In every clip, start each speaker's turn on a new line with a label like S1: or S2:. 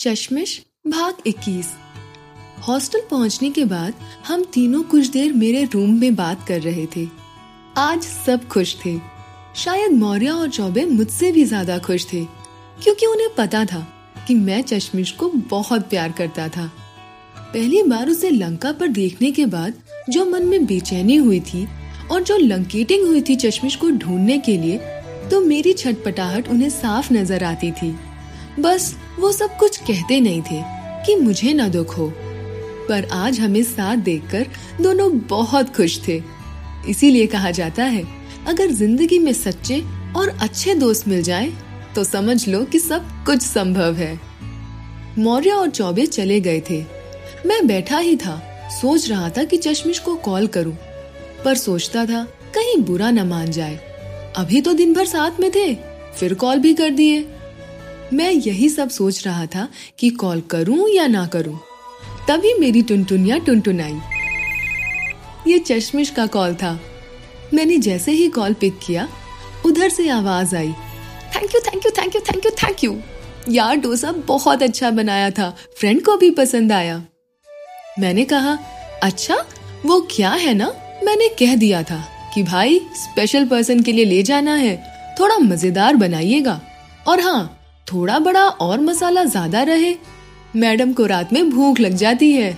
S1: चश्मिश, भाग 21 हॉस्टल पहुँचने के बाद हम तीनों कुछ देर मेरे रूम में बात कर रहे थे। आज सब खुश थे। शायद मौर्य और चौबे मुझसे भी ज़्यादा खुश थे, क्योंकि उन्हें पता था कि मैं चश्मिश को बहुत प्यार करता था। पहली बार उसे लंका पर देखने के बाद जो मन में बेचैनी हुई थी और जो लंकेटिंग हुई थी चश्मिश को ढूँढने के लिए तो मेरी छटपटाहट उन्हें साफ़ नज़र आती थी। बस वो सब कुछ कहते नहीं थे कि मुझे न दुख हो। पर आज हमें साथ देखकर दोनों बहुत खुश थे। इसीलिए कहा जाता है अगर ज़िंदगी में सच्चे और अच्छे दोस्त मिल जाए तो समझ लो कि सब कुछ संभव है। मौर्य और चौबे चले गए थे। मैं बैठा ही था सोच रहा था कि चश्मिश को कॉल करूँ, पर सोचता था कहीं बुरा न मान जाए। अभी तो दिन भर साथ में थे फिर कॉल भी कर दिए। मैं यही सब सोच रहा था कि कॉल करूँ या ना करूँ। तभी मेरी टुनटुनिया टुनटुनाई। ये चश्मिश का कॉल था। मैंने जैसे ही कॉल पिक किया, उधर से आवाज़ आई। Thank you thank you thank you thank you thank you यार, डोसा बहुत अच्छा बनाया था। फ्रेंड को भी पसंद आया। मैंने कहा अच्छा वो क्या है ना? मैंने कह दिया था कि, भाई स्पेशल पर्सन के लिए ले जाना है। थोड़ा मज़ेदार बनाइएगा। और हाँ थोड़ा बड़ा और मसाला ज़्यादा रहे। मैडम को रात में भूख लग जाती है।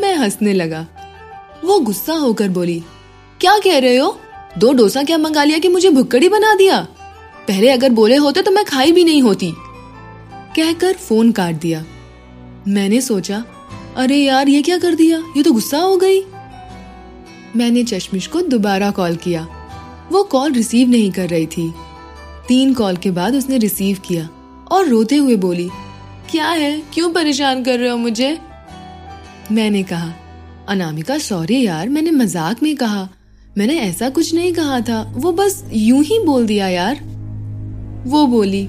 S1: मैं हंसने लगा। वो गुस्सा होकर बोली, क्या कह रहे हो? दो डोसा क्या मंगा लिया कि मुझे भुक्कड़ी बना दिया? पहले अगर बोले होते तो मैं खाई भी नहीं होती। कहकर फ़ोन काट दिया। मैंने सोचा, अरे यार, ये क्या कर दिया? ये तो गुस्सा हो गई। मैंने चश्मिश को दोबारा कॉल किया। वो कॉल रिसीव नहीं कर रही थी। तीन कॉल के बाद उसने रिसीव किया। और रोते हुए बोली, क्या है? क्यों परेशान कर रहे हो मुझे? मैंने कहा, अनामिका सॉरी यार, मैंने मज़ाक में कहा। मैंने ऐसा कुछ नहीं कहा था। वो बस यूँ ही बोल दिया यार। वो बोली,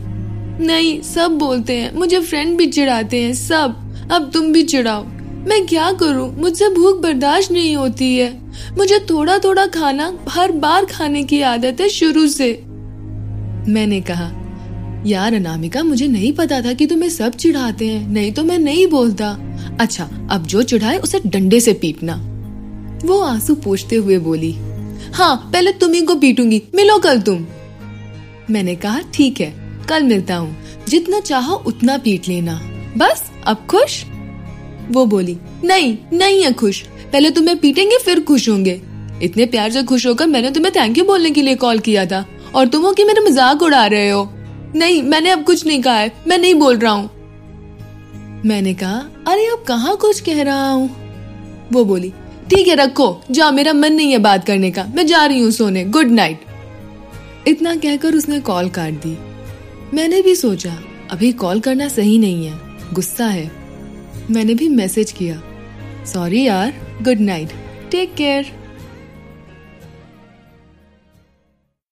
S1: नहीं, सब बोलते हैं। मुझे फ्रेंड भी चिढ़ाते हैं, सब। अब तुम भी चिढ़ाओ। मैं क्या करूँ? मुझसे भूख बर्दाश्त नहीं होती है। मुझे थोड़ा थोड़ा खाना हर बार खाने की आदत है शुरू से। मैंने कहा यार अनामिका, मुझे नहीं पता था कि तुम्हें सब चिढ़ाते हैं। नहीं तो मैं नहीं बोलता। अच्छा अब जो चिढ़ाए, उसे डंडे से पीटना। वो आँसू पूछते हुए बोली हाँ पहले तुम्ही को पीटूँगी, मिलो कल तुम। मैंने कहा, ठीक है, कल मिलता हूँ। जितना चाहो उतना पीट लेना। बस, अब खुश? वो बोली, नहीं नहीं है खुश। पहले तुम्हें पीटेंगे, फिर खुश होंगे। इतने प्यार से खुश होकर मैंने तुम्हें थैंक यू बोलने के लिए कॉल किया था। और तुम हो कि मेरे मज़ाक उड़ा रहे हो। नहीं, मैंने अब कुछ नहीं कहा है। मैं नहीं बोल रहा हूँ। मैंने कहा, अरे अब कहा कुछ कह रहा हूँ? वो बोली, ठीक है, रखो। जा, मेरा मन नहीं है बात करने का। मैं जा रही हूँ सोने। गुड नाइट इतना कहकर उसने कॉल काट दी। मैंने भी सोचा, अभी कॉल करना सही नहीं है। गुस्सा है। मैंने भी मैसेज किया सॉरी यार। Good night take care